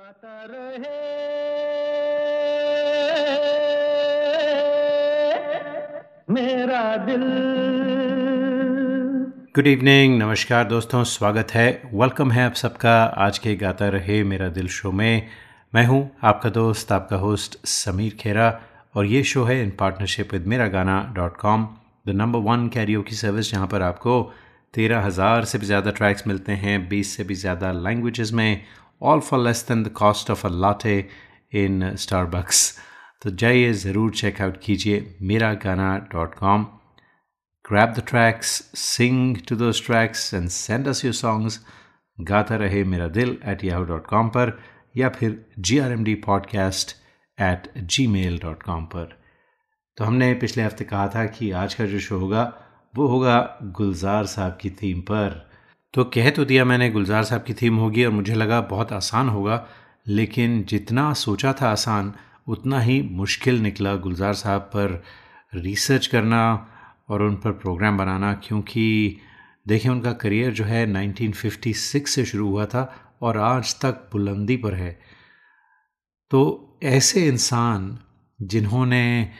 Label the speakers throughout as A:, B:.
A: गाता रहे। मेरा दिल। गुड इवनिंग नमस्कार दोस्तों, स्वागत है। वेलकम है आप सबका आज के गाता रहे मेरा दिल शो में। मैं हूँ आपका दोस्त, आपका होस्ट समीर खेरा और ये शो है इन partnership with Mera Gana dot com the number one karaoke की सर्विस जहाँ पर आपको तेरह हज़ार से भी ज़्यादा ट्रैक्स मिलते हैं, बीस से भी ज़्यादा लैंग्वेजेस में all for less than the cost of a latte in Starbucks तो जाइए ज़रूर चेकआउट कीजिए Mera Gana dot com grab the tracks sing to those tracks and send us your songs गाता रहे मेरा दिल एट याहू डॉट कॉम पर या फिर G R M D podcast at Gmail dot com पर तो हमने पिछले हफ़्ते कहा था कि आज का जो शो होगा, वो होगा गुलजार साहब की थीम पर। तो कह तो दिया मैंने, गुलजार साहब की थीम होगी और मुझे लगा बहुत आसान होगा, लेकिन जितना सोचा था आसान, उतना ही मुश्किल निकला गुलजार साहब पर रिसर्च करना और उन पर प्रोग्राम बनाना, क्योंकि देखिए उनका करियर जो है 1956 से शुरू हुआ था और आज तक बुलंदी पर है। तो ऐसे इंसान जिन्होंने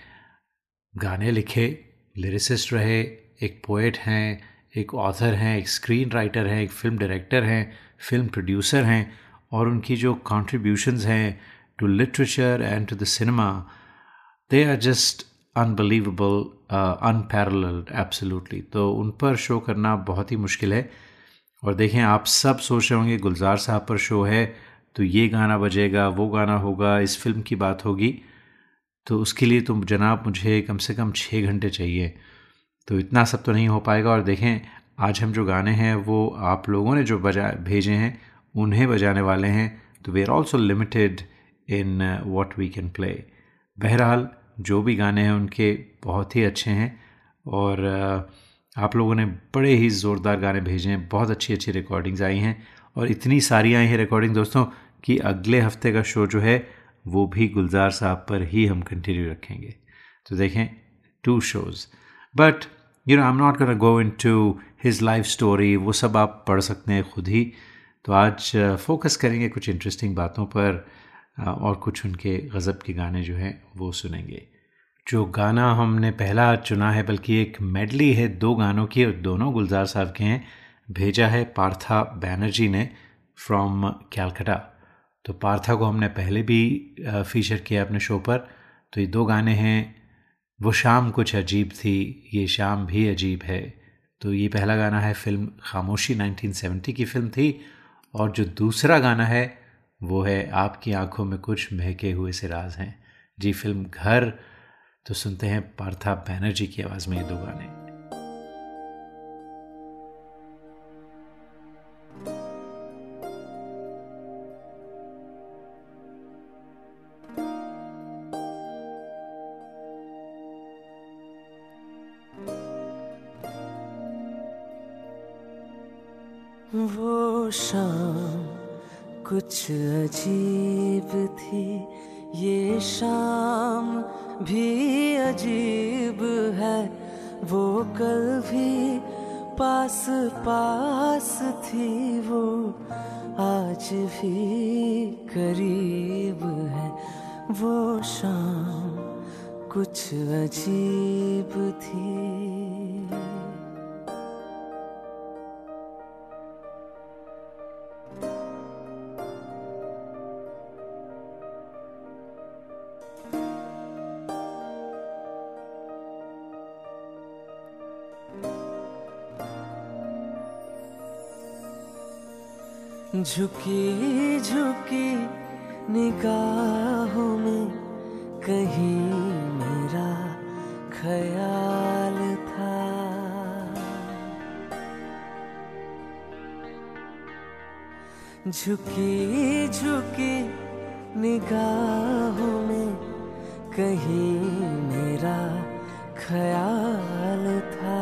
A: गाने लिखे लिरिसिस्ट रहे, एक पोइट हैं एक ऑथर हैं, एक स्क्रीन राइटर हैं, एक फ़िल्म डायरेक्टर हैं फ़िल्म प्रोड्यूसर हैं और उनकी जो कॉन्ट्रीब्यूशंस हैं to literature and to the cinema they are just unbelievable unparalleled absolutely तो उन पर शो करना बहुत ही मुश्किल है। और देखें, आप सब सोच रहे होंगे, गुलजार साहब पर शो है तो ये गाना बजेगा, वो गाना होगा, इस फ़िल्म की बात होगी। तो उसके लिए तो जनाब मुझे कम से कम छः घंटे चाहिए। तो इतना सब तो नहीं हो पाएगा। और देखें आज हम जो गाने हैं वो आप लोगों ने जो बजा भेजे हैं उन्हें बजाने वाले हैं। तो वे are also limited in what we can play बहरहाल जो भी गाने हैं उनके बहुत ही अच्छे हैं। और uh, आप लोगों ने बड़े ही ज़ोरदार गाने भेजे हैं। बहुत अच्छी अच्छी रिकॉर्डिंग्स आई हैं। और इतनी सारी आई हैं रिकॉर्डिंग दोस्तों कि अगले हफ़्ते का शो जो है वो भी गुलजार साहब पर ही हम कंटिन्यू रखेंगे। तो देखें two shows but you know I am not gonna go into his life story वो सब आप पढ़ सकते हैं खुद ही। तो आज फोकस करेंगे कुछ इंटरेस्टिंग बातों पर और कुछ उनके गज़ब के गाने जो हैं, वो सुनेंगे। जो गाना हमने पहला चुना है, बल्कि एक मेडली है दो गानों की और दोनों गुलजार साहब के हैं, भेजा है पार्था बैनर्जी ने फ्रॉम कैलकटा तो पार्था को हमने पहले भी फीचर किया अपने शो पर। तो ये दो गाने हैं वो शाम कुछ अजीब थी, ये शाम भी अजीब है। तो ये पहला गाना है फ़िल्म खामोशी 1970 की फ़िल्म थी और जो दूसरा गाना है, वो है आपकी आँखों में कुछ महके हुए से राज हैं। जी फ़िल्म घर तो सुनते हैं पार्था बैनर्जी की आवाज़ में ये दो गाने।
B: कुछ अजीब थी, ये शाम भी अजीब है। वो कल भी पास पास थी, वो आज भी करीब है। वो शाम कुछ अजीब थी। झुकी झुकी निगाहों में कहीं मेरा ख्याल था। झुकी झुकी निगाहों में कहीं मेरा ख्याल था।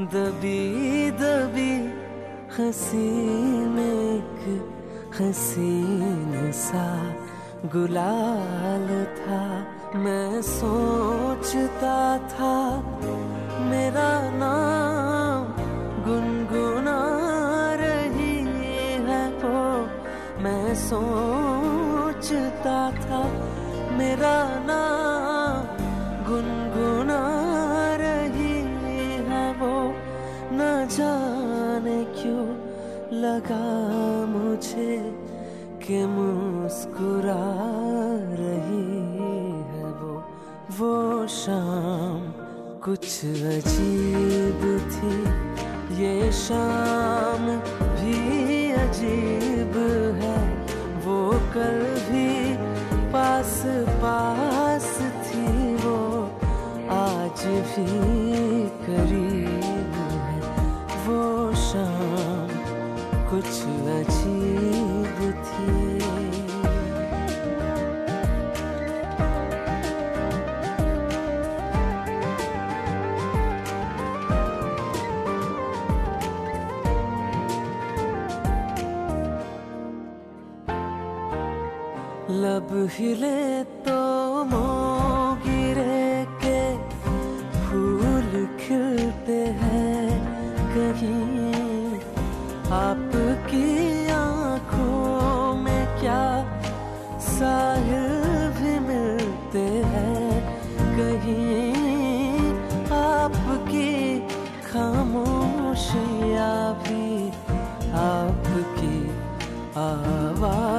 B: दबी दबी हसी में एक हसीन सा गुलाल था। मैं सोचता था, मेरा नाम गुनगुना रही है। वो मैं सोचता था, मेरा लगा मुझे कि मुस्कुरा रही है वो। वो शाम कुछ अजीब थी, ये शाम भी अजीब है। वो कल भी पास पास थी, वो आज भी करीब कुछ अजीब थी। लब हिले तो मोगिरे के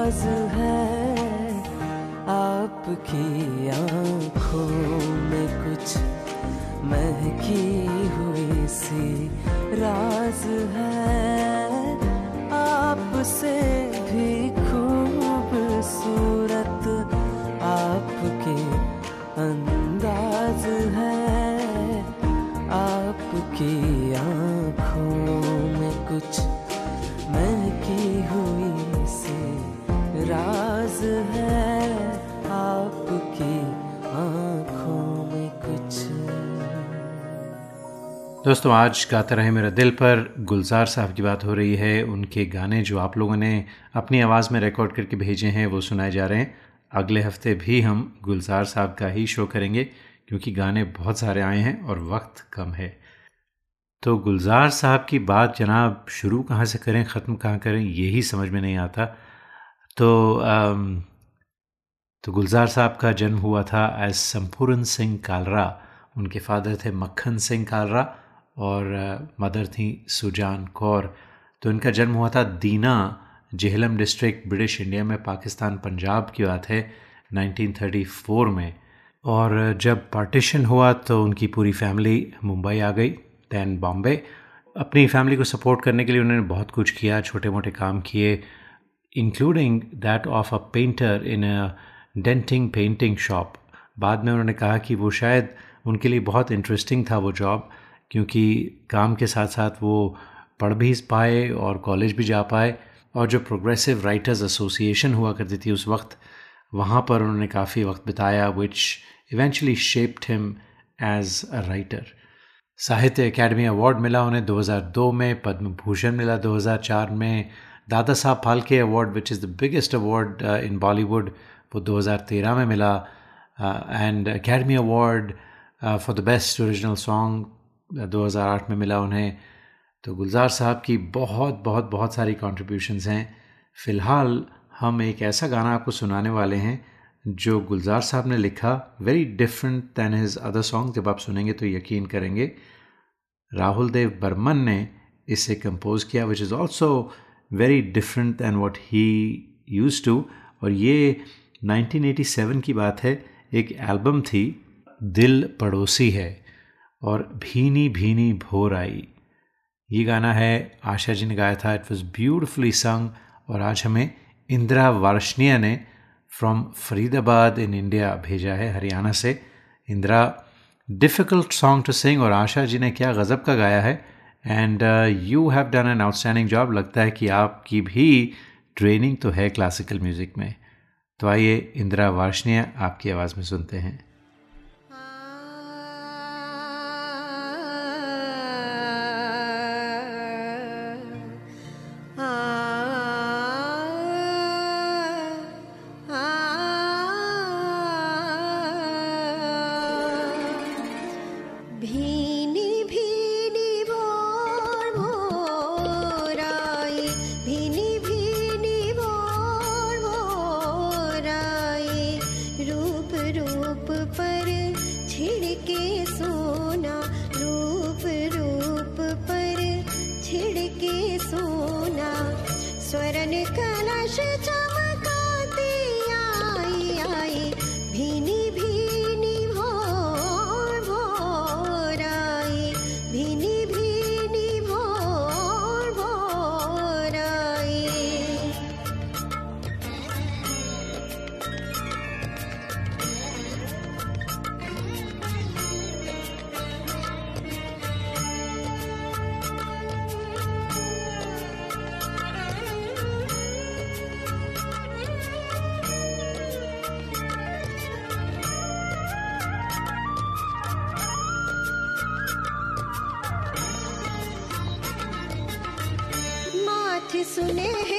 B: आवाज़ है आपकी आँखों में कुछ महकी हुई सी राज है आपसे
A: दोस्तों आज गाता रहे मेरा दिल पर। गुलजार साहब की बात हो रही है। उनके गाने जो आप लोगों ने अपनी आवाज़ में रिकॉर्ड करके भेजे हैं वो सुनाए जा रहे हैं। अगले हफ़्ते भी हम गुलजार साहब का ही शो करेंगे क्योंकि गाने बहुत सारे आए हैं और वक्त कम है। तो गुलजार साहब की बात जनाब शुरू कहाँ से करें ख़त्म कहाँ करें यही समझ में नहीं आता। तो आम, तो गुलजार साहब का जन्म हुआ था एज संपूर्ण सिंह कालरा। उनके फादर थे मक्खन सिंह कालरा। और मदर थी सुजान कौर। तो इनका जन्म हुआ था Dina Jhelum district, British India में, पाकिस्तान, पंजाब की बात है 1934 में। और, जब पार्टीशन हुआ तो उनकी पूरी फैमिली मुंबई आ गई, दैन बॉम्बे। अपनी फैमिली को सपोर्ट करने के लिए उन्होंने बहुत कुछ किया छोटे मोटे काम किए including that of a painter in a denting painting shop बाद में उन्होंने कहा कि वो शायद उनके लिए बहुत इंटरेस्टिंग था वो जॉब क्योंकि काम के साथ साथ वो पढ़ भी पाए और कॉलेज भी जा पाए और जो प्रोग्रेसिव राइटर्स एसोसिएशन हुआ करती थी उस वक्त, वहाँ पर उन्होंने काफ़ी वक्त बिताया which eventually shaped him as a writer Sahitya Akademi award मिला उन्हें 2002 में पद्म भूषण मिला 2004 में, Dada Saheb Phalke award which is the biggest award in Bollywood वो 2013 में मिला and Academy Award for the best original song 2008 में मिला उन्हें तो गुलजार साहब की बहुत बहुत बहुत सारी कॉन्ट्रीब्यूशंस हैं। फ़िलहाल हम एक ऐसा गाना आपको सुनाने वाले हैं, जो गुलजार साहब ने लिखा very different than his other song जब आप सुनेंगे तो यकीन करेंगे, राहुल देव बर्मन ने इसे कंपोज किया which is also very different than what he use to और ये 1987 की बात है, एक एल्बम थी, दिल पड़ोसी है। और भीनी भीनी भोर आई। ये गाना है, आशा जी ने गाया था। इट वॉज़ ब्यूटिफुली संग और आज हमें इंदिरा वार्षनिया ने फ्रॉम फरीदाबाद इन इंडिया भेजा है, हरियाणा से। Indira difficult song to sing और आशा जी ने क्या गज़ब का गाया है। And you have done an outstanding job लगता है कि आपकी भी ट्रेनिंग तो है क्लासिकल म्यूज़िक में। तो आइए इंदिरा वार्षनिया आपकी आवाज़ में सुनते हैं।
C: सुने है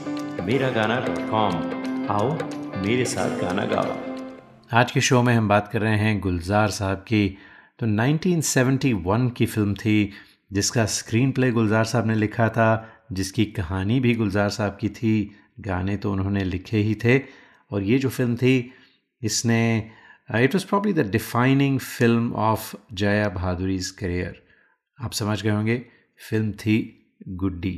A: Miragana.com आओ मेरे साथ गाना गाओ। आज के शो में हम बात कर रहे हैं गुलजार साहब की तो 1971 की फ़िल्म थी, जिसका स्क्रीन प्ले गुलजार साहब ने लिखा था, जिसकी कहानी भी गुलजार साहब की थी, गाने तो उन्होंने लिखे ही थे, और ये जो फ़िल्म थी, इसने it was probably the defining film of Jaya Bhaduri's career आप समझ गए होंगे, फ़िल्म थी गुड्डी।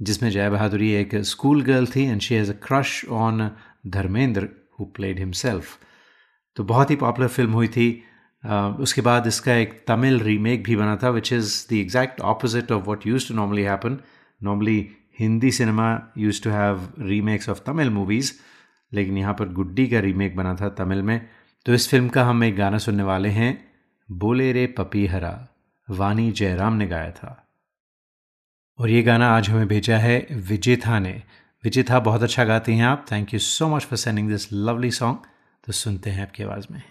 A: जिसमें जया बहादुरी एक स्कूल गर्ल थी and she has a crush on Dharmendra who played himself तो बहुत ही पॉपुलर फ़िल्म हुई थी। uh, उसके बाद इसका एक तमिल रीमेक भी बना था which is the exact opposite of what used to normally happen normally Hindi cinema used to have remakes of Tamil movies लेकिन यहाँ पर गुड्डी का रीमेक बना था तमिल में। तो इस फ़िल्म का हम एक गाना सुनने वाले हैं बोले रे पपी हरा वानी जयराम ने गाया था। और ये गाना आज हमें भेजा है विजेथा ने। विजेथा बहुत अच्छा गाती हैं आप। Thank you so much for sending this lovely song तो सुनते हैं आपकी आवाज़ में।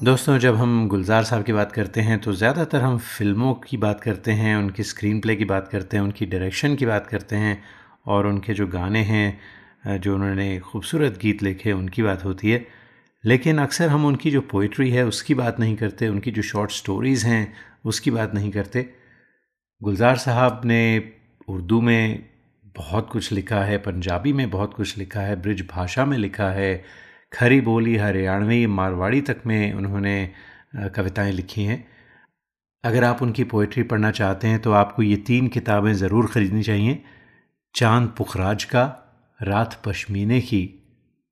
D: दोस्तों, जब हम गुलजार साहब की बात करते हैं तो ज़्यादातर हम फ़िल्मों की बात करते हैं, उनकी स्क्रीन प्ले की बात करते हैं, उनकी डायरेक्शन की बात करते हैं और उनके जो गाने हैं जो उन्होंने खूबसूरत गीत लिखे उनकी बात होती है। लेकिन अक्सर हम उनकी जो पोइट्री है, उसकी बात नहीं करते, उनकी जो शॉर्ट स्टोरीज़ हैं, उसकी बात नहीं करते। गुलजार साहब ने उर्दू में बहुत कुछ लिखा है, पंजाबी में बहुत कुछ लिखा है, ब्रिज भाषा में लिखा है खरी बोली हरियाणवी मारवाड़ी तक में उन्होंने कविताएँ लिखी हैं। अगर आप उनकी पोइट्री पढ़ना चाहते हैं तो आपको ये तीन किताबें ज़रूर ख़रीदनी चाहिए। चाँद पुखराज का, रात पशमीने की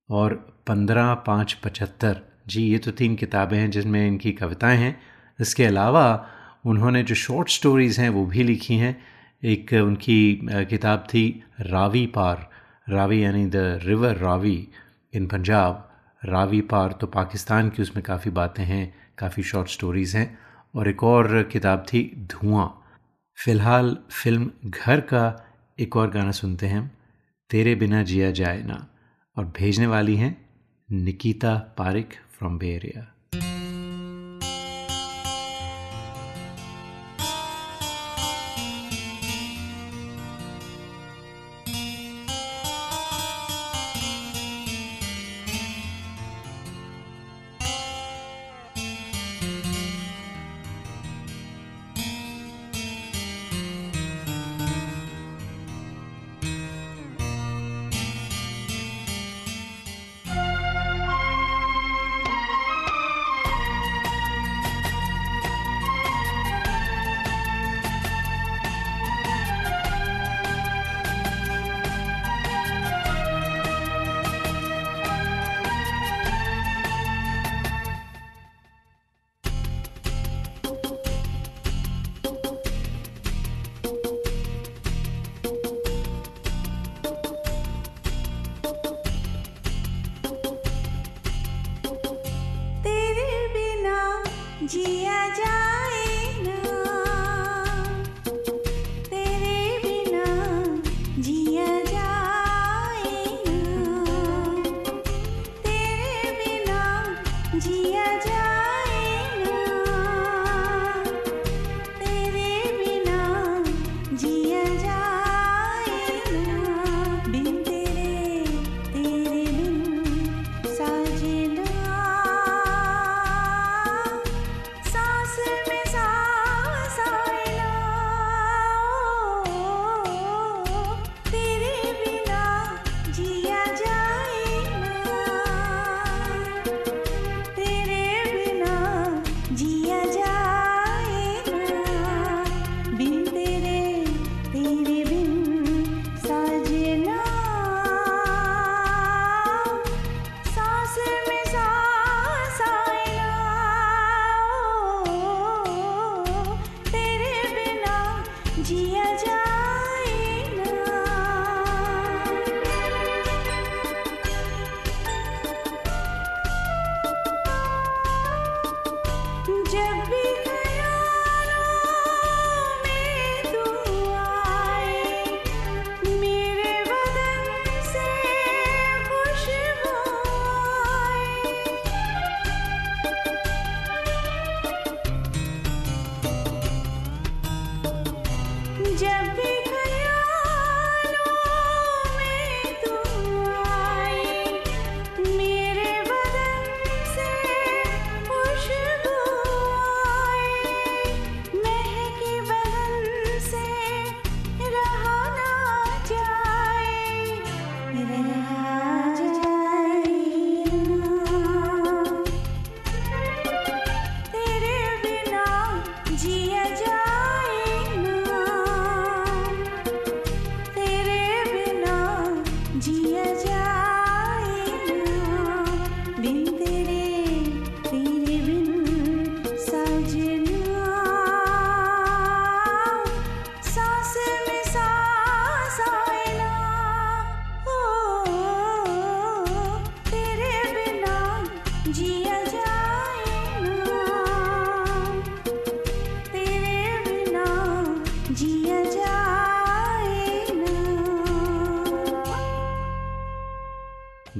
D: और पंद्रह पाँच पचहत्तर। जी, ये तो तीन किताबें हैं जिनमें इनकी कविताएँ हैं। इसके अलावा उन्होंने जो शॉर्ट स्टोरीज़ हैं, वो भी लिखी हैं। एक उनकी किताब थी रावी पार। रावी यानी the river Ravi in Punjab Ravi पार तो पाकिस्तान की उसमें काफ़ी बातें हैं, काफ़ी शॉर्ट स्टोरीज़ हैं। और एक और किताब थी, धुआँ। फ़िलहाल फ़िल्म घर का एक और गाना सुनते हैं हम, तेरे बिना जिया जाए ना। और भेजने वाली हैं निकिता पारिक फ्रॉम बेरिया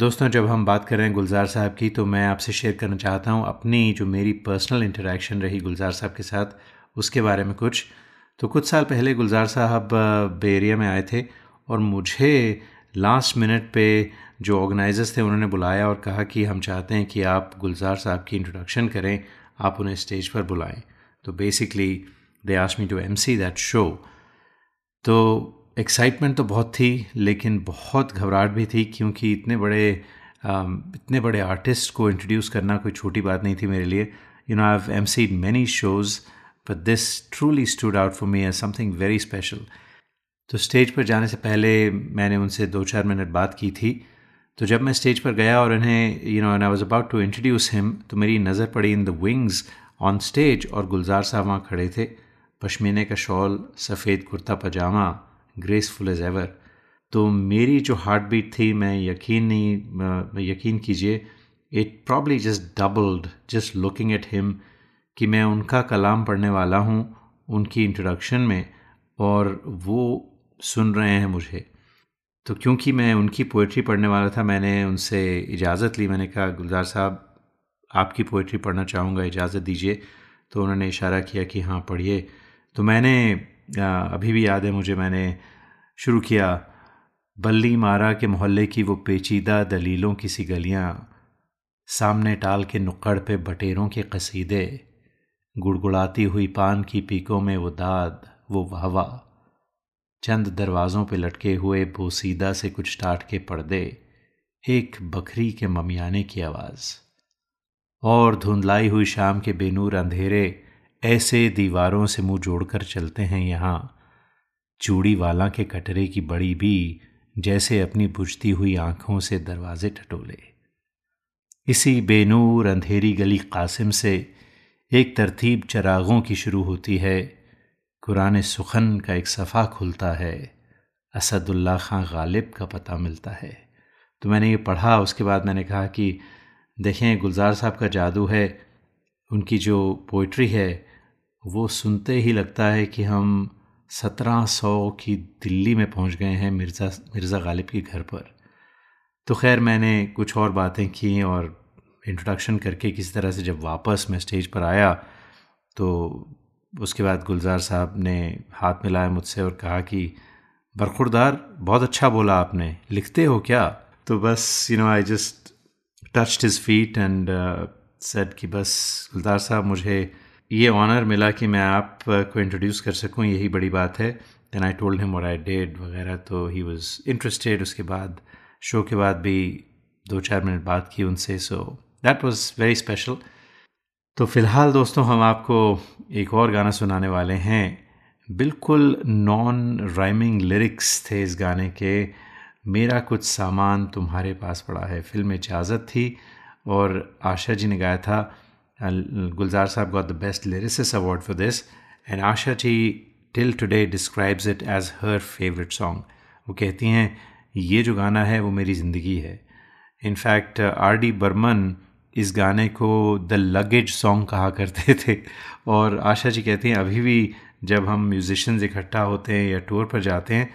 A: दोस्तों, जब हम बात कर रहे हैं गुलजार साहब की तो मैं आपसे शेयर करना चाहता हूँ अपनी जो मेरी पर्सनल इंटरेक्शन रही गुलजार साहब के साथ, उसके बारे में कुछ। तो कुछ साल पहले गुलजार साहब बेरिया में आए थे और मुझे लास्ट मिनट पे जो ऑर्गेनाइजर्स थे, उन्होंने बुलाया और कहा कि हम चाहते हैं कि आप गुलजार साहब की इंट्रोडक्शन करें, आप उन्हें स्टेज पर बुलाएँ। तो बेसिकली दे आश me to M C that show तो एक्साइटमेंट तो बहुत थी, लेकिन बहुत घबराहट भी थी क्योंकि इतने बड़े इतने बड़े आर्टिस्ट को इंट्रोड्यूस करना कोई छोटी बात नहीं थी मेरे लिए। You know I have MCed many shows but this truly stood out for me as something very special तो स्टेज पर जाने से पहले मैंने उनसे दो चार मिनट बात की थी। तो जब मैं स्टेज पर गया और इन्हें you know I was about to introduce him तो मेरी नज़र पड़ी in the wings on stage और गुलजार साहब वहाँ खड़े थे। पश्मीने का शॉल सफ़ेद kurta pajama graceful as ever तो मेरी जो हार्ट बीट थी, मैं यकीन नहीं यकीन कीजिए it probably just doubled just looking at him कि मैं उनका कलाम पढ़ने वाला हूँ, उनकी इंट्रोडक्शन में, और वो सुन रहे हैं मुझे। तो क्योंकि मैं उनकी पोइट्री पढ़ने वाला था, मैंने उनसे इजाज़त ली, मैंने कहा, गुलजार साहब, आपकी पोइट्री पढ़ना चाहूँगा, इजाज़त दीजिए। तो उन्होंने इशारा किया कि हाँ पढ़िए। तो मैंने अभी भी याद है मुझे मैंने शुरू किया, बल्ली मारा के मोहल्ले की वो पेचीदा दलीलों की सी गलियाँ, सामने टाल के नुक्कड़ पे बटेरों के कसीदे, गुड़गुड़ाती हुई पान की पीकों में वो दाद, वो वाहवा, चंद दरवाज़ों पे लटके हुए बोसीदा से कुछ टाट के पर्दे, एक बकरी के ममियाने की आवाज़, और धुंधलाई हुई शाम के बेनूर अंधेरे ऐसे दीवारों से मुँह जोड़कर चलते हैं यहाँ। चूड़ी वाला के कटरे की बड़ी भी जैसे अपनी बुझती हुई आँखों से दरवाजे टटोले। इसी बेनूर अंधेरी गली कासिम से एक तरतीब चरागों की शुरू होती है। कुरान सुखन का एक सफ़ा खुलता है। असदुल्ला खां गालिब का पता मिलता है। तो मैंने ये पढ़ा, उसके बाद मैंने कहा कि देखें, गुलजार साहब का जादू है। उनकी जो पोइट्री है वो सुनते ही लगता है कि हम सत्रह सौ की दिल्ली में पहुँच गए हैं मिर्ज़ा मिर्ज़ा गालिब के घर पर। तो खैर, मैंने कुछ और बातें की और इंट्रोडक्शन करके किसी तरह से जब वापस मैं स्टेज पर आया तो उसके बाद गुलजार साहब ने हाथ मिलाया मुझसे और कहा कि, बरखुरदार, बहुत अच्छा बोला आपने। लिखते हो क्या? तो बस you know I just touched his feet and said कि बस, गुलजार साहब, मुझे ये ऑनर मिला कि मैं आप को इंट्रोड्यूस कर सकूँ, यही बड़ी बात है। दैन आई टोल्ड हिम और आई डेड वगैरह तो ही वॉज़ इंटरेस्टेड उसके बाद शो के बाद भी दो चार मिनट बात की उनसे so that was very special तो फ़िलहाल दोस्तों, हम आपको एक और गाना सुनाने वाले हैं। बिल्कुल नॉन राइमिंग लिरिक्स थे इस गाने के। मेरा कुछ सामान तुम्हारे पास पड़ा है। फ़िल्म इजाज़त थी और आशा जी ने गाया था Gulzar Saab got the Best Lyricist Award for this, and Asha Ji till today describes it as her favorite song. वो कहती हैं ये जो गाना है वो मेरी ज़िंदगी है. इनफैक्ट आर डी बर्मन इस गाने को द लगेज सॉन्ग कहा करते थे। और आशा जी कहती हैं अभी भी जब हम म्यूज़िशंस इकट्ठा होते हैं या टूर पर जाते हैं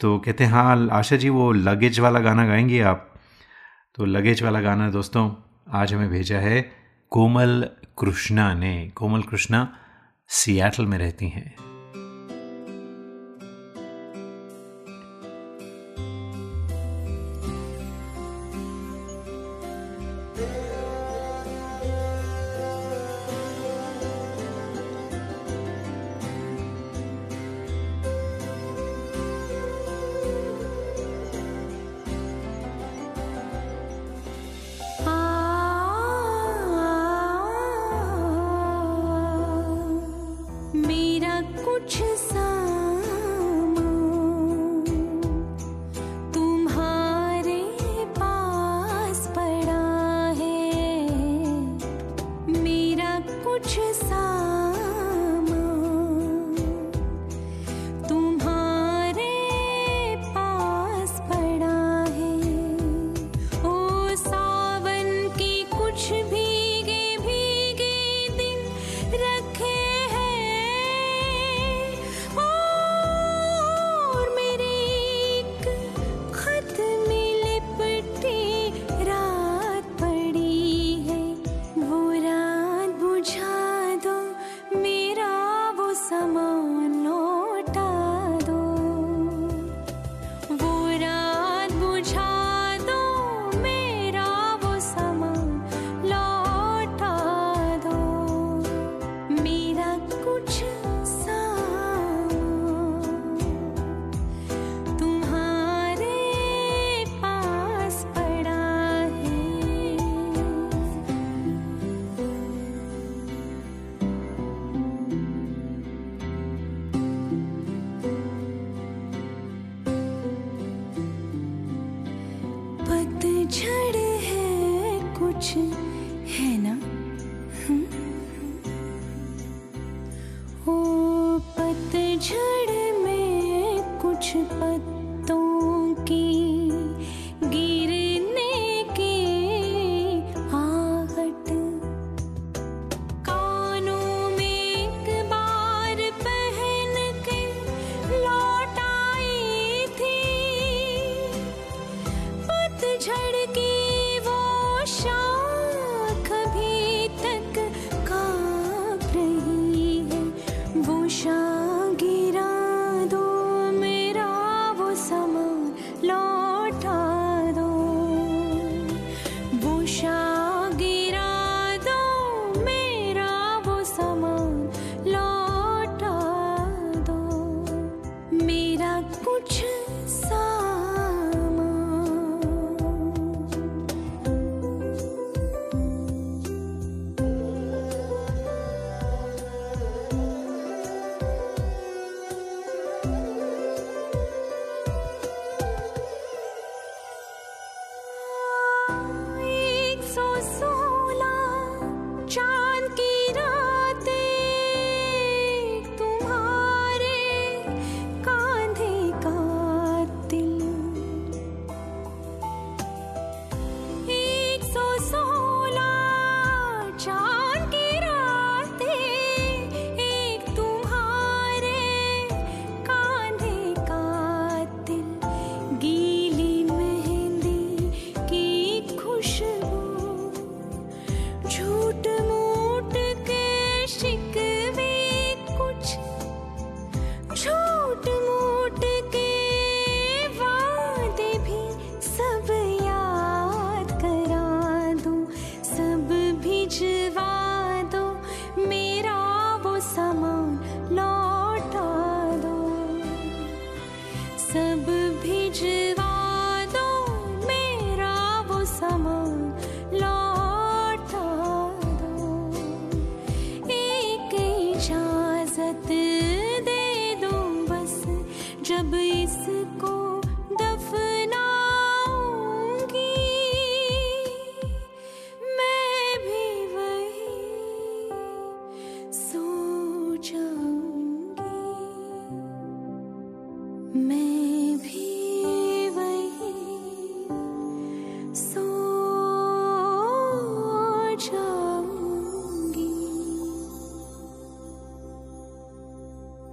A: तो कहते हैं हाँ आशा जी वो लगेज वाला गाना गाएँगे आप? तो लगेज वाला गाना दोस्तों आज हमें भेजा है कोमल कृष्णा ने कोमल कृष्णा सियाटल में रहती हैं।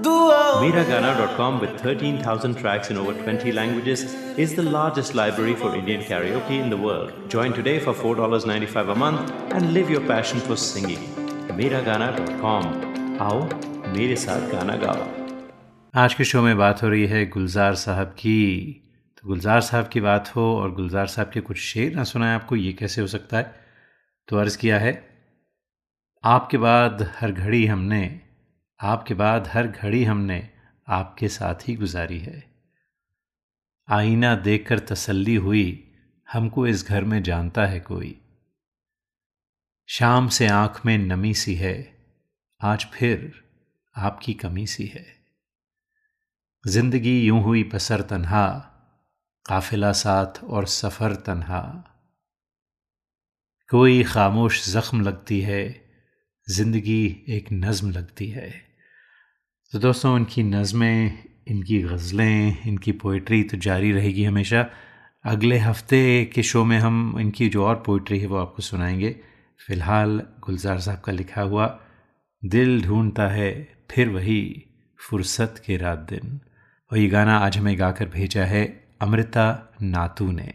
A: Miragana.com with 13,000 tracks in over 20 languages is the largest library for Indian karaoke in the world. Join today for $4.95 a month and live your passion for singing. Miragana.com आओ मेरे साथ गाना गाओ आज के शो में बात हो रही है गुलजार साहब की तो गुलजार साहब की बात हो और गुलजार साहब के कुछ शेर ना सुनाए आपको ये कैसे हो सकता है तो अर्ज़ किया है आपके बाद हर घड़ी हमने आपके बाद हर घड़ी हमने आपके साथ ही गुजारी है। आईना देखकर तसल्ली हुई, हमको इस घर में जानता है कोई। शाम से आँख में नमी सी है, आज फिर आपकी कमी सी है। ज़िंदगी यूँ हुई पसर तन्हा, काफिला साथ और सफ़र तन्हा। कोई खामोश जख्म लगती है, ज़िंदगी एक नज़म लगती है। तो दोस्तों, इनकी नज़में, इनकी गज़लें, इनकी पोइट्री तो जारी रहेगी हमेशा। अगले हफ़्ते के शो में हम इनकी जो और पोइट्री है वो आपको सुनाएँगे। फ़िलहाल गुलजार साहब का लिखा हुआ, दिल ढूंढता है, फिर वही फुर्सत के रात दिन। और ये गाना आज हमें गाकर भेजा है अमृता नातू ने।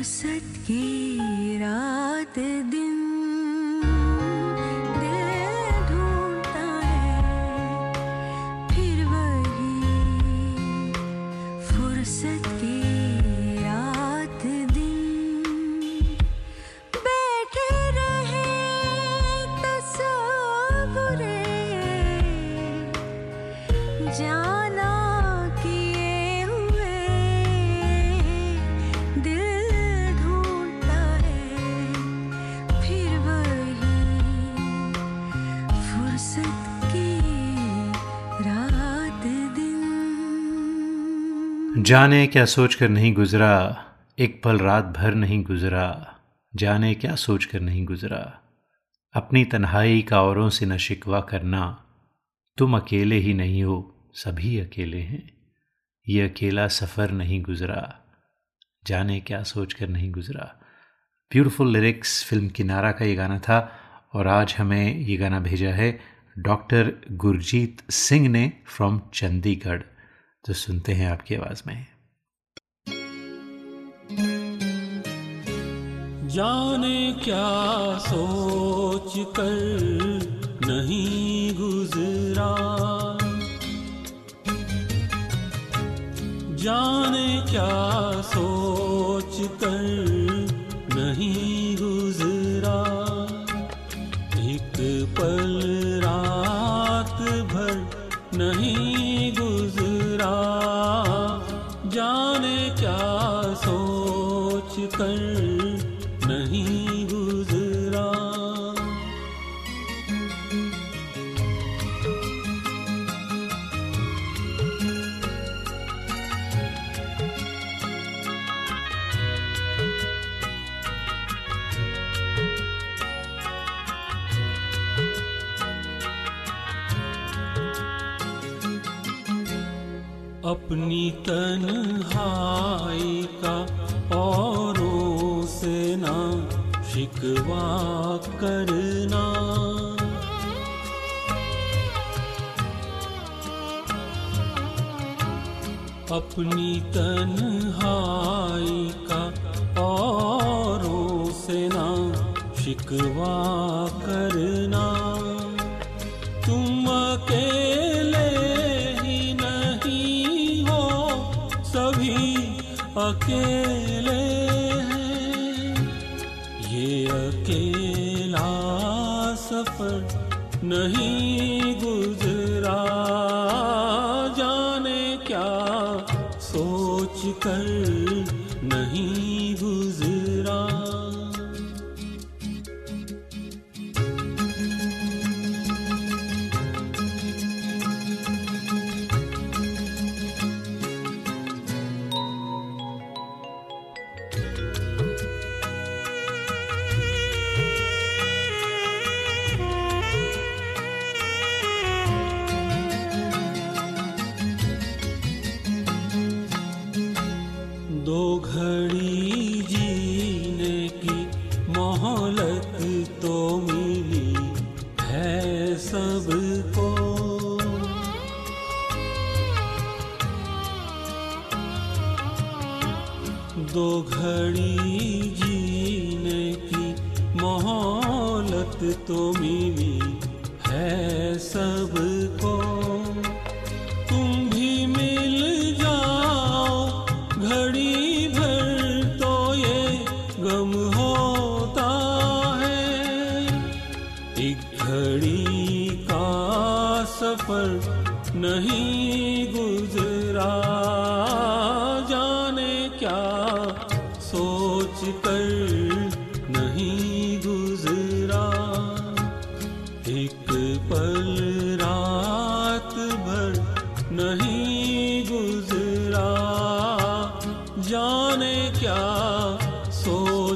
D: फुर्सत की रात दिन जाने क्या सोच कर
A: नहीं गुजरा, एक पल रात भर नहीं गुजरा, जाने क्या सोच कर नहीं गुजरा। अपनी तन्हाई का औरों से न शिकवा करना, तुम अकेले ही नहीं हो, सभी अकेले हैं। ये अकेला सफ़र नहीं गुजरा, जाने क्या सोच कर नहीं गुजरा। ब्यूटीफुल लिरिक्स फ़िल्म किनारा का ये गाना था, और आज हमें ये गाना भेजा है डॉक्टर गुरजीत सिंह ने फ्रॉम चंडीगढ़। तो सुनते हैं आपकी आवाज़ में।
E: जाने क्या सोच कर नहीं गुजरा। जाने क्या सोच कर नहीं अपनी तन्हाई का औरों से ना शिकवा करना। तुम अकेले ही नहीं हो, सभी अकेले हैं। ये अकेला सफ़र नहीं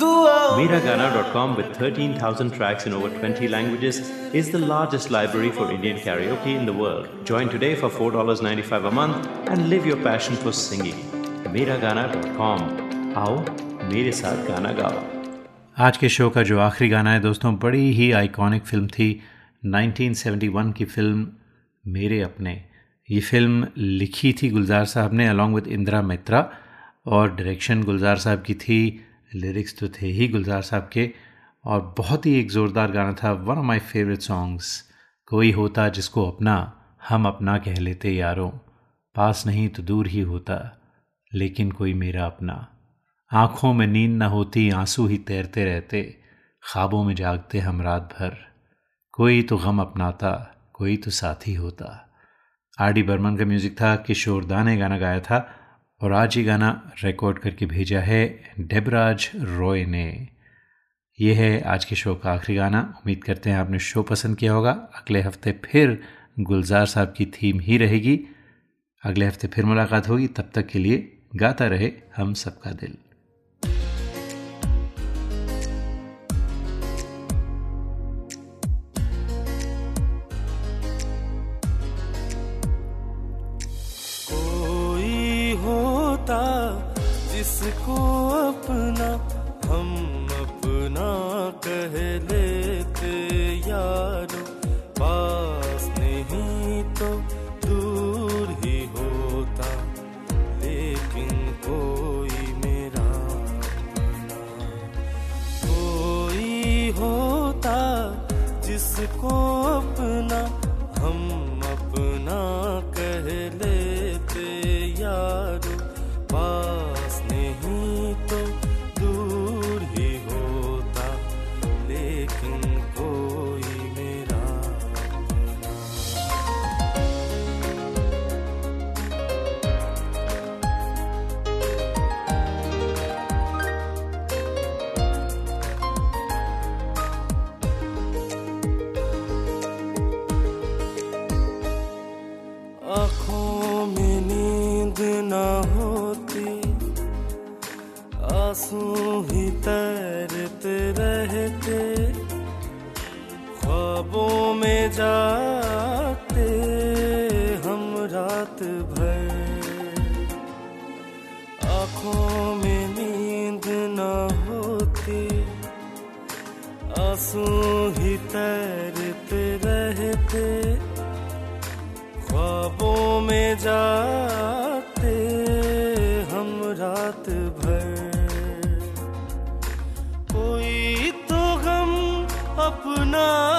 B: दुआ
A: Mera Gana.com with 13,000 tracks in over 20 languages is the largest library for Indian karaoke in the world. Join today for $4.95 a month and live your passion for singing. Miragana.com आओ मेरे साथ गाना गाओ आज के शो का जो आखिरी गाना है दोस्तों बड़ी ही आइकॉनिक फिल्म थी 1971 की फिल्म मेरे अपने ये फिल्म लिखी थी गुलजार साहब ने अलॉन्ग विद इंदिरा मित्रा और डायरेक्शन गुलजार साहब की थी लिरिक्स तो थे ही गुलजार साहब के, और बहुत ही एक ज़ोरदार गाना था one of my favourite songs कोई होता जिसको अपना, हम अपना कह लेते यारों, पास नहीं तो दूर ही होता, लेकिन कोई मेरा अपना। आँखों में नींद न होती, आँसू ही तैरते रहते, ख्वाबों में जागते हम रात भर। कोई तो गम अपनाता, कोई तो साथी होता। आर डी बर्मन का म्यूज़िक था, किशोर दा ने गाना गाया था और आज ये गाना रिकॉर्ड करके भेजा है डेबराज रॉय ने। ये है आज के शो का आखिरी गाना। उम्मीद करते हैं आपने शो पसंद किया होगा। अगले हफ़्ते फिर गुलजार साहब की थीम ही रहेगी। अगले हफ़्ते फिर मुलाकात होगी। तब तक के लिए गाता रहे हम सबका दिल।
B: जिसको
F: ख्वाबों में जाते हम रात भर। आँखों में नींद न होती, आँसू ही तैरते रहते। ख्वाबों में जाते हम रात भर। तो अपना